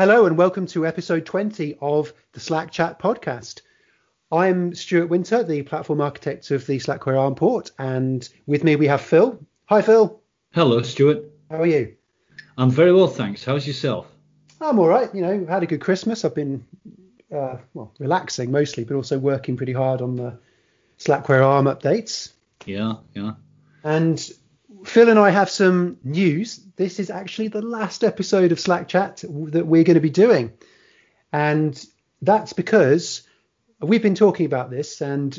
Hello and welcome to episode 20 of the Slack Chat podcast. I'm Stuart Winter, the platform architect of the Slackware ARM port, and with me we have Phil. Hi, Phil. Hello, Stuart. How are you? I'm very well, thanks. How's yourself? I'm all right. You know, had a good Christmas. I've been, uh, well, relaxing mostly, but also working pretty hard on the Slackware ARM updates. Yeah, yeah. And Phil and I have some news. This is actually the last episode of Slack Chat that we're going to be doing. And that's because we've been talking about this and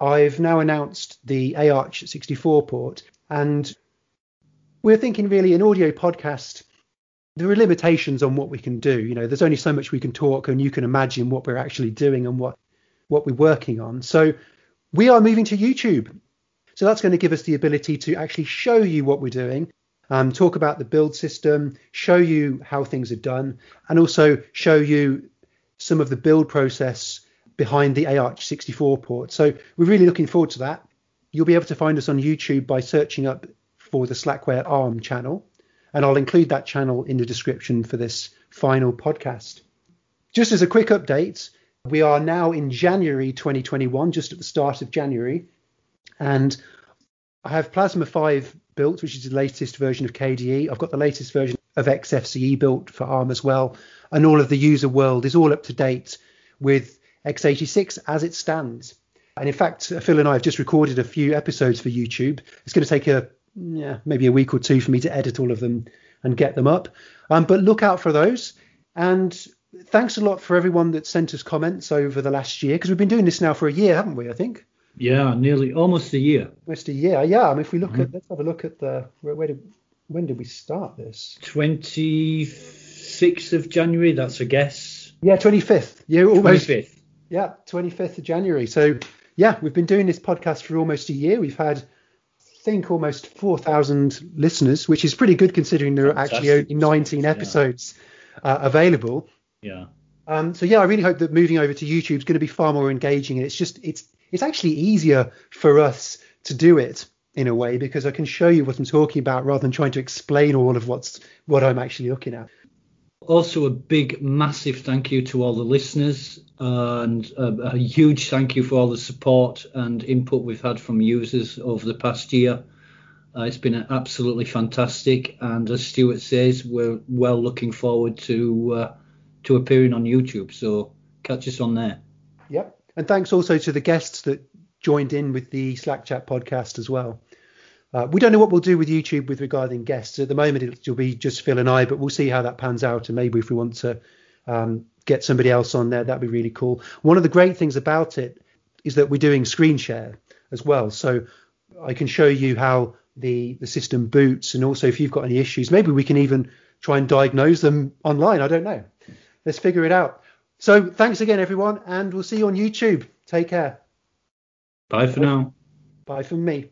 I've now announced the AArch 64 port. And we're thinking really an audio podcast, there are limitations on what we can do. You know, there's only so much we can talk and you can imagine what we're actually doing and what, what we're working on. So we are moving to YouTube so that's going to give us the ability to actually show you what we're doing, um, talk about the build system, show you how things are done, and also show you some of the build process behind the AArch 64 port. So we're really looking forward to that. You'll be able to find us on YouTube by searching up for the Slackware ARM channel, and I'll include that channel in the description for this final podcast. Just as a quick update, we are now in January 2021, just at the start of January, and I have Plasma 5 built, which is the latest version of KDE. I've got the latest version of XFCE built for ARM as well. And all of the user world is all up to date with x86 as it stands. And in fact, Phil and I have just recorded a few episodes for YouTube. It's going to take a yeah, maybe a week or two for me to edit all of them and get them up. Um, but look out for those. And thanks a lot for everyone that sent us comments over the last year because we've been doing this now for a year, haven't we? I think. Yeah, nearly almost a year. Almost a year. Yeah. I mean, if we look mm-hmm. at, let's have a look at the where, where, did when did we start this? Twenty sixth of January. That's a guess. Yeah, twenty fifth. Yeah, almost. 25th. Yeah, twenty fifth of January. So yeah, we've been doing this podcast for almost a year. We've had. I think almost 4,000 listeners, which is pretty good considering there are actually only 19 episodes yeah. uh, available. Yeah. Um, so yeah, I really hope that moving over to YouTube is going to be far more engaging, and it's just it's it's actually easier for us to do it in a way because I can show you what I'm talking about rather than trying to explain all of what's what I'm actually looking at. Also, a big, massive thank you to all the listeners and a, a huge thank you for all the support and input we've had from users over the past year. Uh, it's been absolutely fantastic, and as Stuart says, we're well looking forward to uh, to appearing on YouTube. So catch us on there. Yep. And thanks also to the guests that joined in with the Slack Chat podcast as well. Uh, we don't know what we'll do with YouTube with regarding guests. At the moment, it'll be just Phil and I, but we'll see how that pans out. And maybe if we want to um, get somebody else on there, that'd be really cool. One of the great things about it is that we're doing screen share as well. So I can show you how the, the system boots. And also, if you've got any issues, maybe we can even try and diagnose them online. I don't know. Let's figure it out. So thanks again, everyone, and we'll see you on YouTube. Take care. Bye for now. Bye from me.